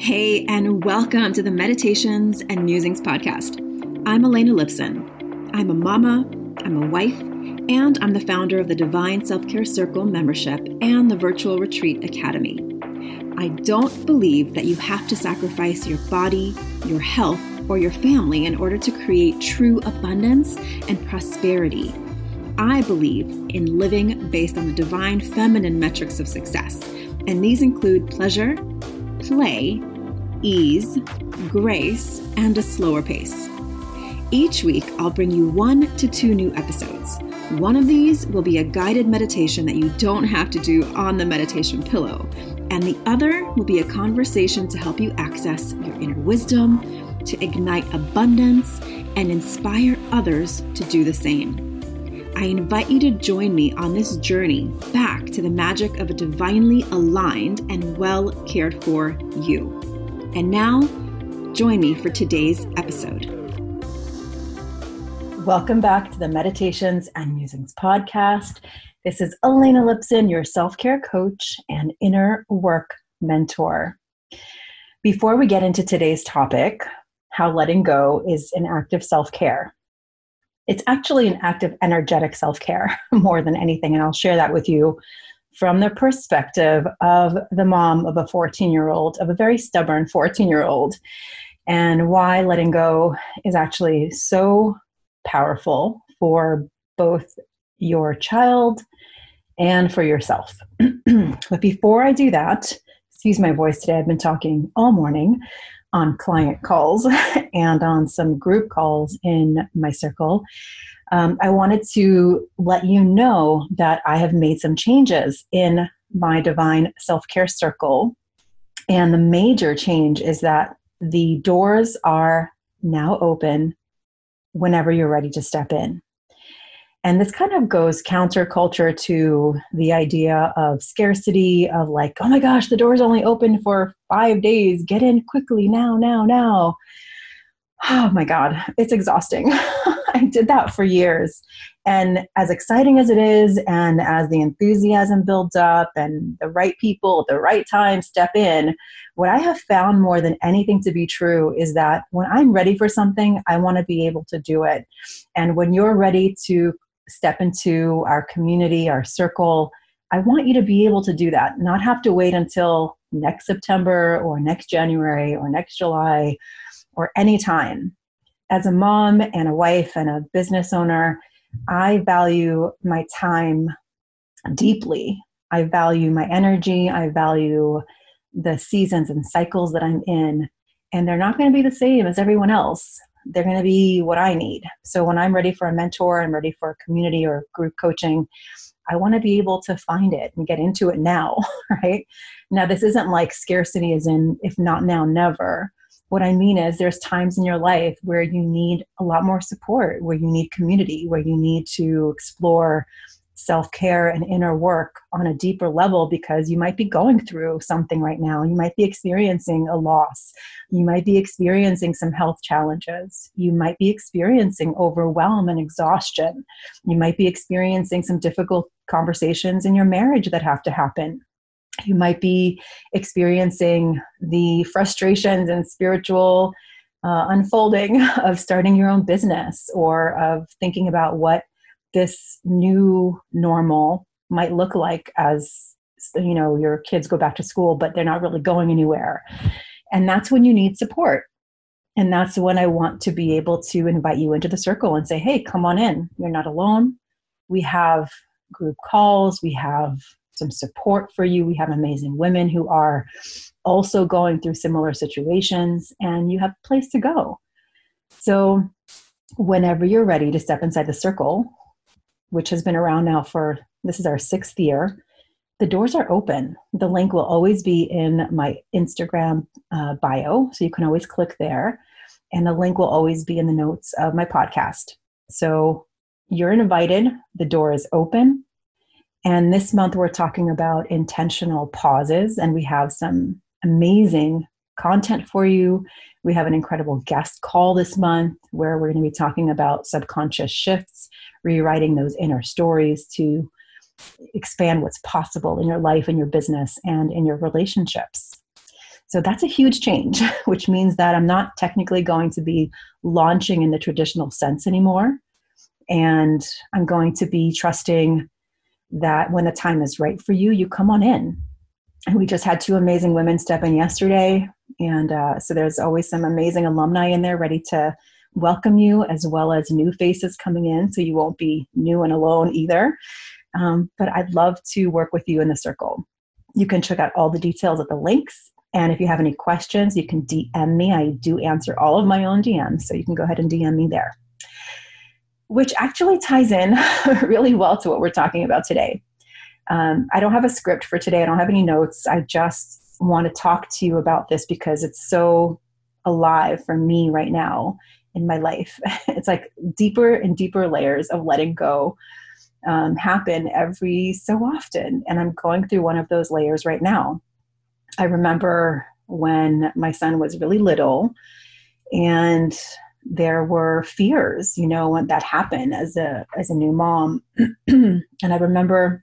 Hey, and welcome to the Meditations and Musings podcast. I'm Elena Lipson. I'm a mama, I'm a wife, and I'm the founder of the Divine Self Care Circle membership and the Virtual Retreat Academy. I don't believe that you have to sacrifice your body, your health, or your family in order to create true abundance and prosperity. I believe in living based on the divine feminine metrics of success, and these include pleasure, play, ease, grace, and a slower pace. Each week, I'll bring you one to two new episodes. One of these will be a guided meditation that you don't have to do on the meditation pillow, and the other will be a conversation to help you access your inner wisdom, to ignite abundance, and inspire others to do the same. I invite you to join me on this journey back to the magic of a divinely aligned and well cared for you. And now, join me for today's episode. Welcome back to the Meditations and Musings podcast. This is Elena Lipson, your self care coach and inner work mentor. Before we get into today's topic, how letting go is an act of self care. It's actually an act of energetic self care more than anything, and I'll share that with you from the perspective of the mom of a 14 year old, of a very stubborn 14 year old, and why letting go is actually so powerful for both your child and for yourself. but before I do that, excuse my voice today, I've been talking all morning on client calls and on some group calls in my circle um, I wanted to let you know that I have made some changes in my divine self care circle. And the major change is that the doors are now open whenever you're ready to step in. And this kind of goes counterculture to the idea of scarcity, of like, oh my gosh, the door's only open for five days, get in quickly now, now, now. Oh my God, it's exhausting. I did that for years. And as exciting as it is, and as the enthusiasm builds up, and the right people at the right time step in, what I have found more than anything to be true is that when I'm ready for something, I want to be able to do it. And when you're ready to step into our community, our circle, I want you to be able to do that, not have to wait until next September or next January or next July or any time as a mom and a wife and a business owner, I value my time deeply. I value my energy. I value the seasons and cycles that I'm in. And they're not going to be the same as everyone else. They're going to be what I need. So when I'm ready for a mentor, I'm ready for a community or group coaching, I want to be able to find it and get into it now, right? Now, this isn't like scarcity is in if not now, never what I mean is, there's times in your life where you need a lot more support, where you need community, where you need to explore self care and inner work on a deeper level because you might be going through something right now. You might be experiencing a loss. You might be experiencing some health challenges. You might be experiencing overwhelm and exhaustion. You might be experiencing some difficult conversations in your marriage that have to happen you might be experiencing the frustrations and spiritual uh, unfolding of starting your own business or of thinking about what this new normal might look like as you know your kids go back to school but they're not really going anywhere. And that's when you need support. And that's when i want to be able to invite you into the circle and say hey come on in. You're not alone. We have group calls. We have some support for you. We have amazing women who are also going through similar situations, and you have a place to go. So, whenever you're ready to step inside the circle, which has been around now for this is our sixth year, the doors are open. The link will always be in my Instagram uh, bio, so you can always click there. And the link will always be in the notes of my podcast. So you're invited. The door is open. And this month we're talking about intentional pauses, and we have some amazing content for you. We have an incredible guest call this month where we're going to be talking about subconscious shifts, rewriting those inner stories to expand what's possible in your life, in your business, and in your relationships. So that's a huge change, which means that I'm not technically going to be launching in the traditional sense anymore. And I'm going to be trusting that when the time is right for you, you come on in. And we just had two amazing women step in yesterday. And uh, so there's always some amazing alumni in there ready to welcome you, as well as new faces coming in. So you won't be new and alone either. Um, but I'd love to work with you in the circle. You can check out all the details at the links. And if you have any questions, you can DM me. I do answer all of my own DMs, so you can go ahead and DM me there. Which actually ties in really well to what we're talking about today. Um, I don't have a script for today, I don't have any notes. I just want to talk to you about this because it's so alive for me right now in my life. It's like deeper and deeper layers of letting go um, happen every so often. And I'm going through one of those layers right now. I remember when my son was really little and there were fears, you know, when that happened as a as a new mom. and I remember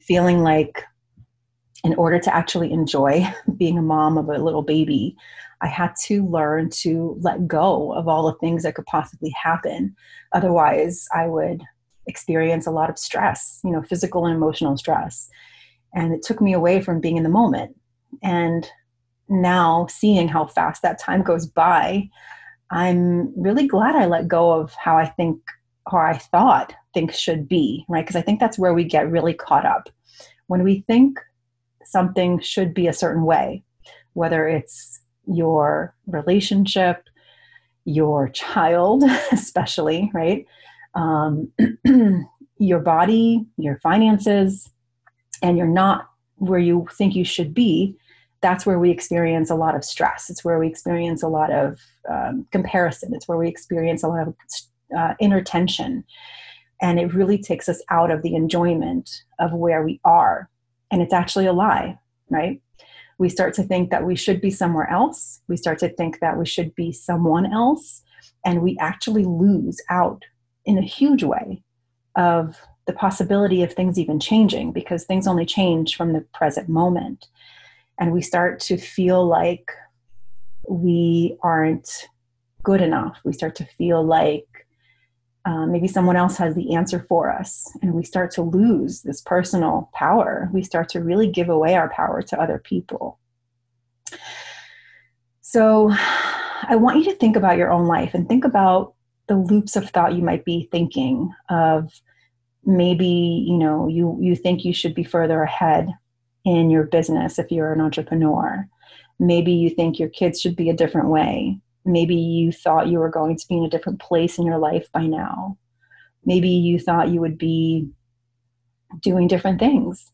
feeling like in order to actually enjoy being a mom of a little baby, I had to learn to let go of all the things that could possibly happen. Otherwise, I would experience a lot of stress, you know, physical and emotional stress. And it took me away from being in the moment. And now seeing how fast that time goes by, I'm really glad I let go of how I think or I thought things should be, right? Because I think that's where we get really caught up. When we think something should be a certain way, whether it's your relationship, your child, especially, right? um, your body, your finances, and you're not where you think you should be, that's where we experience a lot of stress. It's where we experience a lot of um, comparison. It's where we experience a lot of uh, inner tension. And it really takes us out of the enjoyment of where we are. And it's actually a lie, right? We start to think that we should be somewhere else. We start to think that we should be someone else. And we actually lose out in a huge way of the possibility of things even changing because things only change from the present moment. And we start to feel like we aren't good enough. We start to feel like uh, maybe someone else has the answer for us. And we start to lose this personal power. We start to really give away our power to other people. So I want you to think about your own life and think about the loops of thought you might be thinking of maybe you know you you think you should be further ahead in your business if you're an entrepreneur. Maybe you think your kids should be a different way. Maybe you thought you were going to be in a different place in your life by now. Maybe you thought you would be doing different things.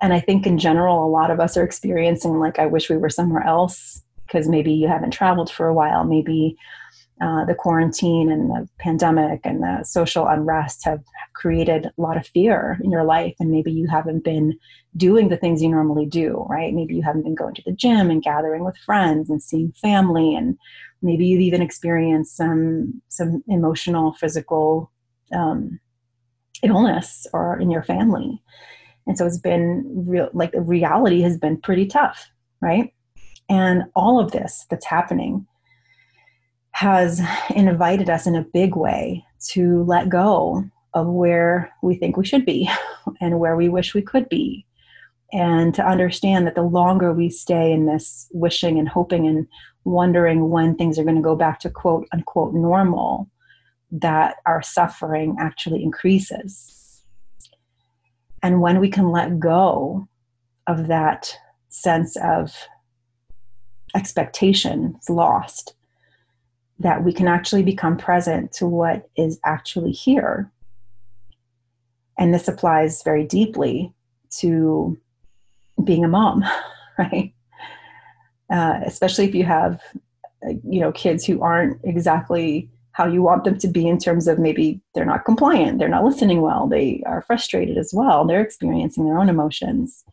And i think in general a lot of us are experiencing like i wish we were somewhere else because maybe you haven't traveled for a while. Maybe uh, the quarantine and the pandemic and the social unrest have created a lot of fear in your life. And maybe you haven't been doing the things you normally do right? Maybe you haven't been going to the gym and gathering with friends and seeing family. And maybe you've even experienced some some emotional physical um, illness or in your family. And so it's been real like the reality has been pretty tough right? And all of this that's happening has invited us in a big way to let go of where we think we should be and where we wish we could be. And to understand that the longer we stay in this wishing and hoping and wondering when things are going to go back to quote unquote normal, that our suffering actually increases. And when we can let go of that sense of expectation lost that we can actually become present to what is actually here. And this applies very deeply to being a mom, right? Uh, especially if you have, you know, kids who aren't exactly how you want them to be in terms of maybe they're not compliant, they're not listening well, they are frustrated as well, they're experiencing their own emotions.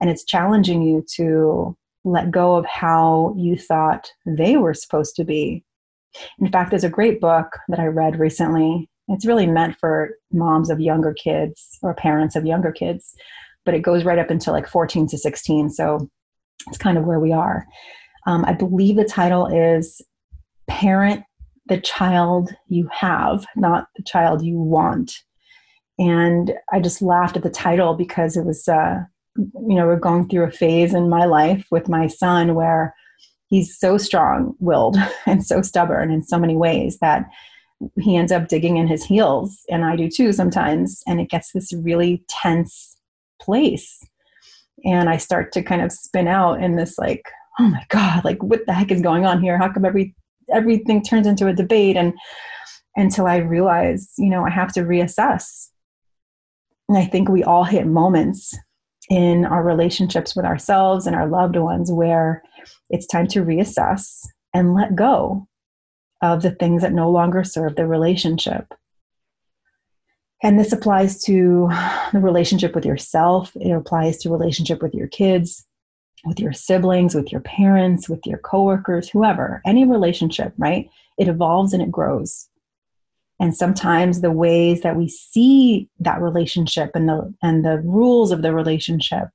And it's challenging you to let go of how you thought they were supposed to be in fact, there's a great book that I read recently. It's really meant for moms of younger kids or parents of younger kids, but it goes right up until like 14 to 16. So it's kind of where we are. Um, I believe the title is Parent the Child You Have, not the Child You Want. And I just laughed at the title because it was, uh, you know, we're going through a phase in my life with my son where he's so strong willed and so stubborn in so many ways that he ends up digging in his heels. And I do too sometimes. And it gets this really tense place. And I start to kind of spin out in this like, oh my God, like what the heck is going on here? How come every everything turns into a debate and until I realize, you know, I have to reassess. And I think we all hit moments in our relationships with ourselves and our loved ones where it's time to reassess and let go of the things that no longer serve the relationship. And this applies to the relationship with yourself, it applies to relationship with your kids, with your siblings, with your parents, with your coworkers, whoever, any relationship, right? It evolves and it grows. And sometimes the ways that we see that relationship and the and the rules of the relationship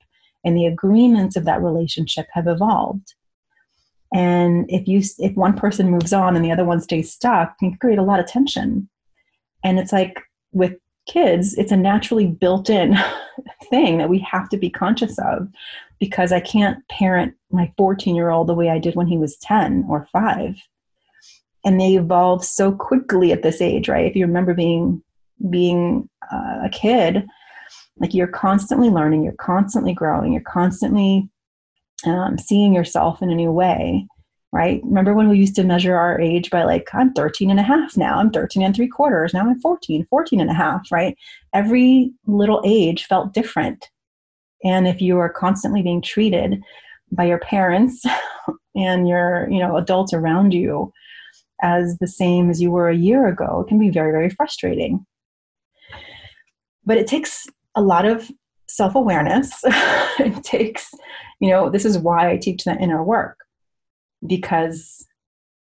and the agreements of that relationship have evolved. And if you if one person moves on and the other one stays stuck, can create a lot of tension. And it's like with kids, it's a naturally built-in thing that we have to be conscious of because I can't parent my 14 year old the way I did when he was 10 or 5. And they evolve so quickly at this age, right? If you remember being being uh, a kid, like you're constantly learning, you're constantly growing, you're constantly um, seeing yourself in a new way, right? Remember when we used to measure our age by like, I'm 13 and a half now, I'm 13 and three quarters, now I'm 14, 14 and a half, right? Every little age felt different and if you are constantly being treated by your parents and your you know adults around you as the same as you were a year ago it can be very very frustrating. But it takes a lot of self-awareness. It takes you know this is why i teach the inner work. Because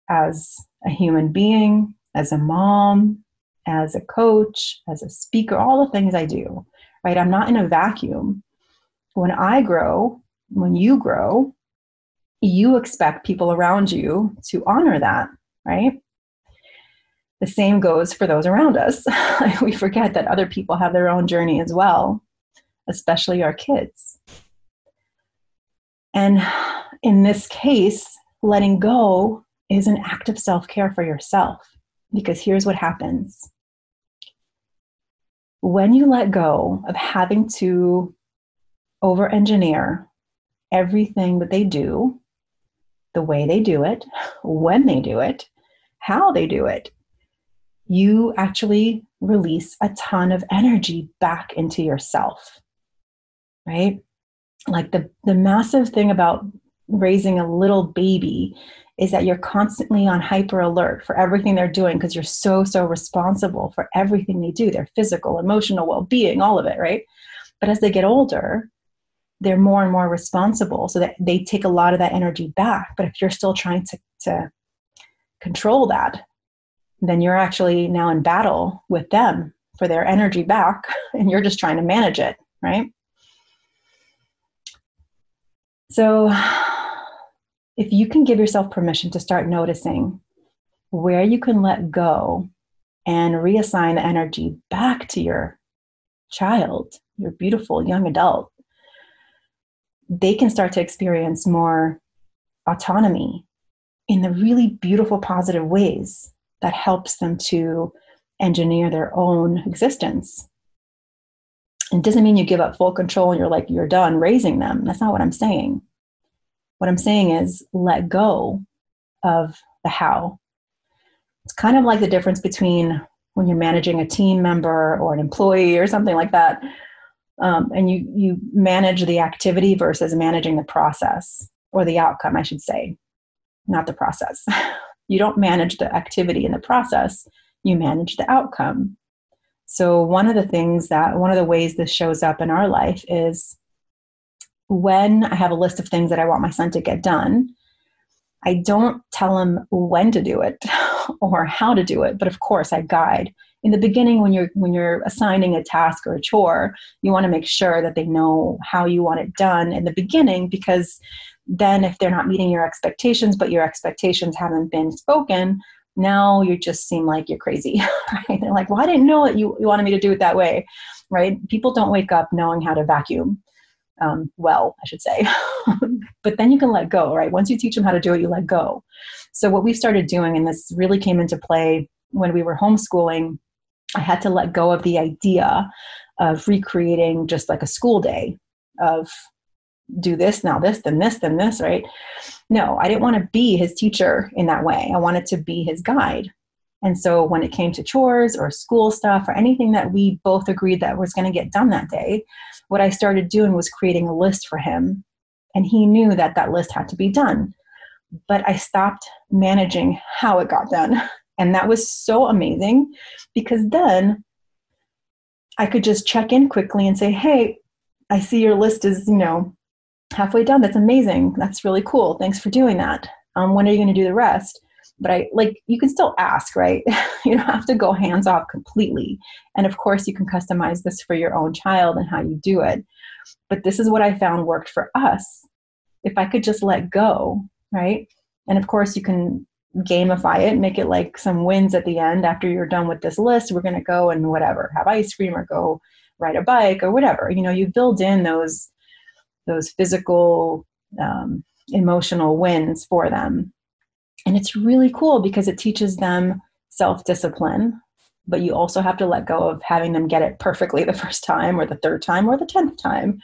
as a human being as a mom as a coach as a speaker all the things i do right? I'm not in a vacuum. When I grow, when you grow, you expect people around you to honor that, right? The same goes for those around us. we forget that other people have their own journey as well, especially our kids. And in this case, letting go is an act of self care for yourself because here's what happens. When you let go of having to over engineer everything that they do, the way they do it, when they do it, how they do it, you actually release a ton of energy back into yourself. Right? Like the, the massive thing about raising a little baby is that you're constantly on hyper alert for everything they're doing because you're so, so responsible for everything they do their physical, emotional well being, all of it, right? But as they get older, they're more and more responsible so that they take a lot of that energy back but if you're still trying to, to control that then you're actually now in battle with them for their energy back and you're just trying to manage it right? So if you can give yourself permission to start noticing where you can let go and reassign the energy back to your child your beautiful young adult they can start to experience more autonomy in the really beautiful, positive ways that helps them to engineer their own existence. It doesn't mean you give up full control and you're like, you're done raising them. That's not what I'm saying. What I'm saying is let go of the how. It's kind of like the difference between when you're managing a team member or an employee or something like that um, and you you manage the activity versus managing the process or the outcome i should say not the process. You don't manage the activity in the process you manage the outcome. So one of the things that one of the ways this shows up in our life is when i have a list of things that i want my son to get done i don't tell him when to do it or how to do it but of course i guide. In the beginning when you're when you're assigning a task or a chore you want to make sure that they know how you want it done in the beginning because then if they're not meeting your expectations, but your expectations haven't been spoken, now you just seem like you're crazy. Right? They're like, well, I didn't know that you, you wanted me to do it that way. Right? People don't wake up knowing how to vacuum. Um, well, I should say. but then you can let go, right? Once you teach them how to do it, you let go. So, what we started doing, and this really came into play when we were homeschooling, I had to let go of the idea of recreating just like a school day of do this, now this, then this, then this, right? No, I didn't want to be his teacher in that way. I wanted to be his guide. And so when it came to chores or school stuff or anything that we both agreed that was going to get done that day, what I started doing was creating a list for him. And he knew that that list had to be done. But I stopped managing how it got done. And that was so amazing because then I could just check in quickly and say, hey, I see your list is, you know, halfway done. That's amazing. That's really cool. Thanks for doing that. Um, when are you going to do the rest? But I like, you can still ask, right? you don't have to go hands off completely. And of course, you can customize this for your own child and how you do it. But this is what I found worked for us. If I could just let go, right? And of course, you can gamify it, make it like some wins at the end after you're done with this list. We're going to go and whatever, have ice cream or go ride a bike or whatever. You know, you build in those those physical, um, emotional wins for them, and it's really cool because it teaches them self discipline. But you also have to let go of having them get it perfectly the first time or the third time or the tenth time.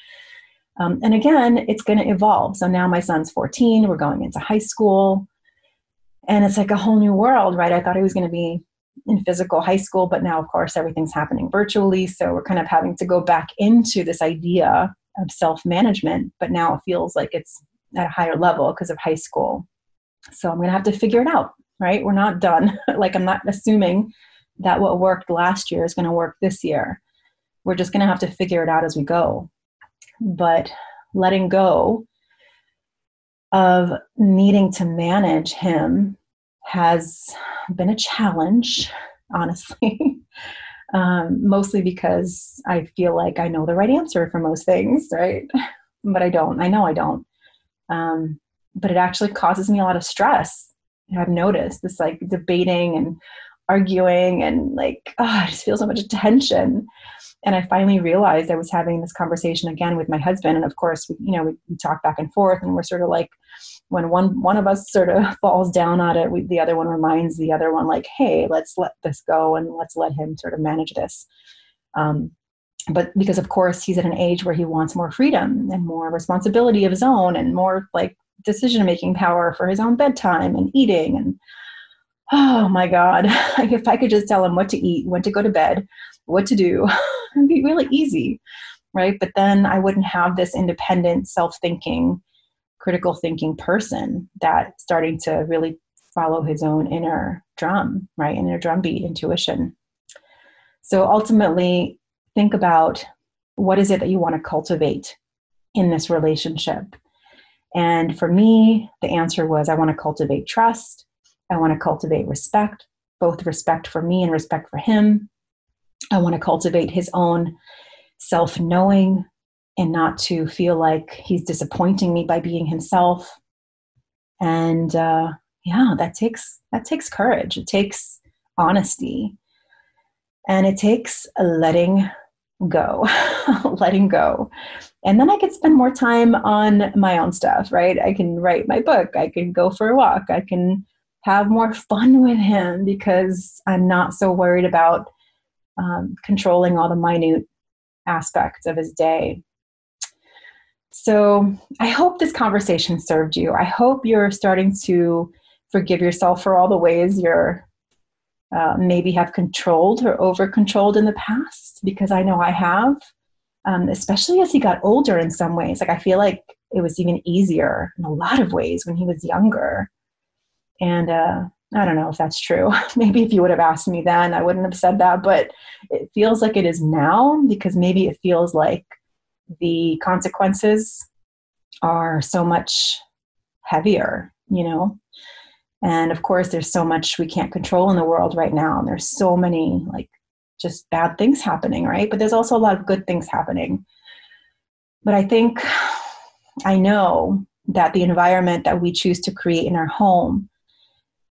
Um, and again, it's going to evolve. So now my son's 14, we're going into high school and it's like a whole new world right i thought he was going to be in physical high school but now of course everything's happening virtually so we're kind of having to go back into this idea of self-management but now it feels like it's at a higher level because of high school. So i'm going to have to figure it out right? We're not done. Like i'm not assuming that what worked last year is going to work this year. We're just going to have to figure it out as we go. But letting go of needing to manage him has been a challenge, honestly. Um, mostly because I feel like I know the right answer for most things, right? but I don't. I know I don't. Um, but it actually causes me a lot of stress. I've noticed this like debating and arguing and like, oh, I just feel so much tension and I finally realized I was having this conversation again with my husband, and of course, we, you know, we, we talk back and forth, and we're sort of like, when one one of us sort of falls down on it, we, the other one reminds the other one, like, hey, let's let this go, and let's let him sort of manage this. Um, but because of course he's at an age where he wants more freedom and more responsibility of his own, and more like decision making power for his own bedtime and eating and oh my god if i could just tell him what to eat when to go to bed what to do it'd be really easy right but then i wouldn't have this independent self-thinking critical thinking person that starting to really follow his own inner drum right? Inner drum beat intuition. So ultimately think about what is it that you want to cultivate in this relationship? And for me the answer was i want to cultivate trust. I want to cultivate respect both respect for me and respect for him. I want to cultivate his own self knowing and not to feel like he's disappointing me by being himself. And uh, yeah, that takes that takes courage. It takes honesty, and it takes letting go, letting go. And then I could spend more time on my own stuff, right? I can write my book. I can go for a walk. I can have more fun with him because I'm not so worried about um, controlling all the minute aspects of his day. So I hope this conversation served you. I hope you're starting to forgive yourself for all the ways you're uh, maybe have controlled or over controlled in the past, because I know I have, um, especially as he got older in some ways. Like I feel like it was even easier in a lot of ways when he was younger. And uh, I don't know if that's true. maybe if you would have asked me then, I wouldn't have said that, but it feels like it is now because maybe it feels like the consequences are so much heavier, you know? And of course, there's so much we can't control in the world right now. And there's so many, like, just bad things happening, right? But there's also a lot of good things happening. But I think I know that the environment that we choose to create in our home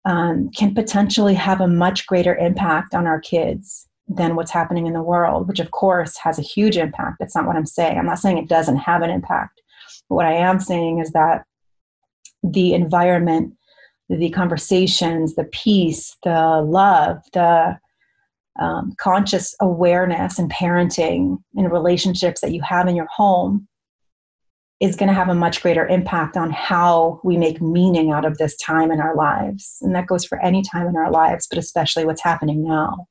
um, can potentially have a much greater impact on our kids than what's happening in the world, which of course has a huge impact. That's not what I'm saying. I'm not saying it doesn't have an impact. But what I am saying is that the environment, the conversations, the peace, the love, the um, conscious awareness and parenting and relationships that you have in your home is going to have a much greater impact on how we make meaning out of this time in our lives. And that goes for any time in our lives, but especially what's happening now.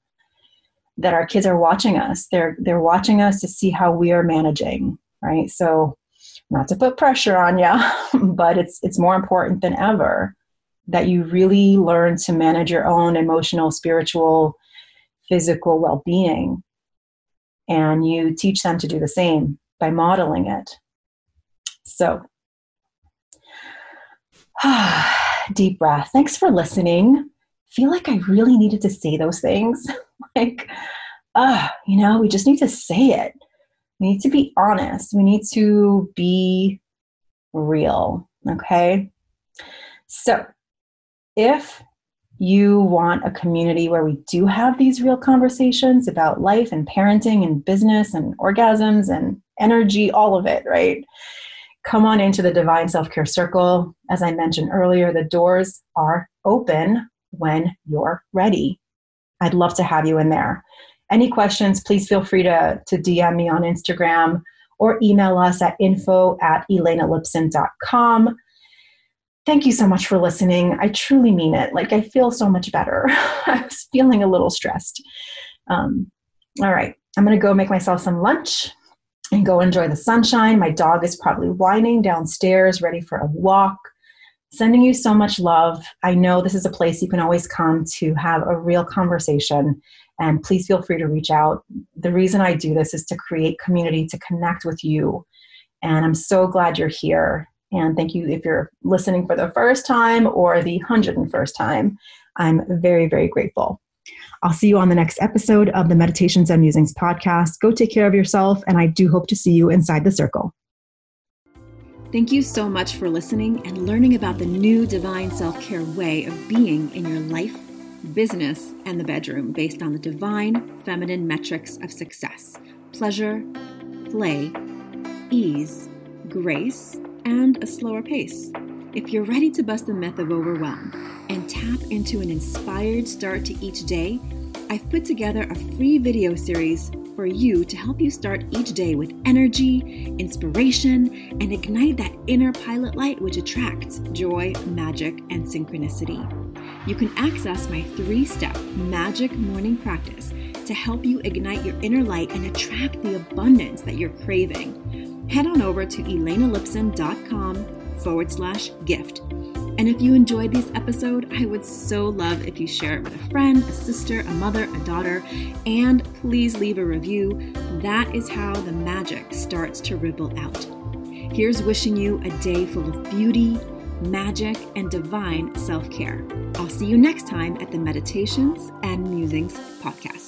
That our kids are watching us. They're they're watching us to see how we are managing, right? So not to put pressure on you, but it's it's more important than ever that you really learn to manage your own emotional, spiritual, physical well-being and you teach them to do the same by modeling it so, deep breath. Thanks for listening. feel like I really needed to say those things. like, uh, you know, we just need to say it. We need to be honest. We need to be real. Okay. So, if you want a community where we do have these real conversations about life and parenting and business and orgasms and energy, all of it, right? come on into the Divine Self Care Circle. As I mentioned earlier, the doors are open when you're ready. I'd love to have you in there. Any questions, please feel free to, to DM me on Instagram or email us at info at elenalipson.com. Thank you so much for listening. I truly mean it. Like, I feel so much better. I was feeling a little stressed. Um, all right, I'm going to go make myself some lunch and go enjoy the sunshine. My dog is probably whining downstairs, ready for a walk. Sending you so much love. I know this is a place you can always come to have a real conversation, and please feel free to reach out. The reason I do this is to create community, to connect with you. And I'm so glad you're here. And thank you if you're listening for the first time or the 101st time. I'm very, very grateful. I'll see you on the next episode of the Meditations and Musings podcast. Go take care of yourself, and I do hope to see you inside the circle. Thank you so much for listening and learning about the new divine self care way of being in your life, business, and the bedroom based on the divine feminine metrics of success pleasure, play, ease, grace, and a slower pace. If you're ready to bust the myth of overwhelm and tap into an inspired start to each day, I've put together a free video series for you to help you start each day with energy, inspiration, and ignite that inner pilot light which attracts joy, magic, and synchronicity. You can access my three step magic morning practice to help you ignite your inner light and attract the abundance that you're craving. Head on over to elenalipson.com forward slash gift. And if you enjoyed this episode, I would so love if you share it with a friend, a sister, a mother, a daughter, and please leave a review. That is how the magic starts to ripple out. Here's wishing you a day full of beauty, magic, and divine self care. I'll see you next time at the Meditations and Musings podcast.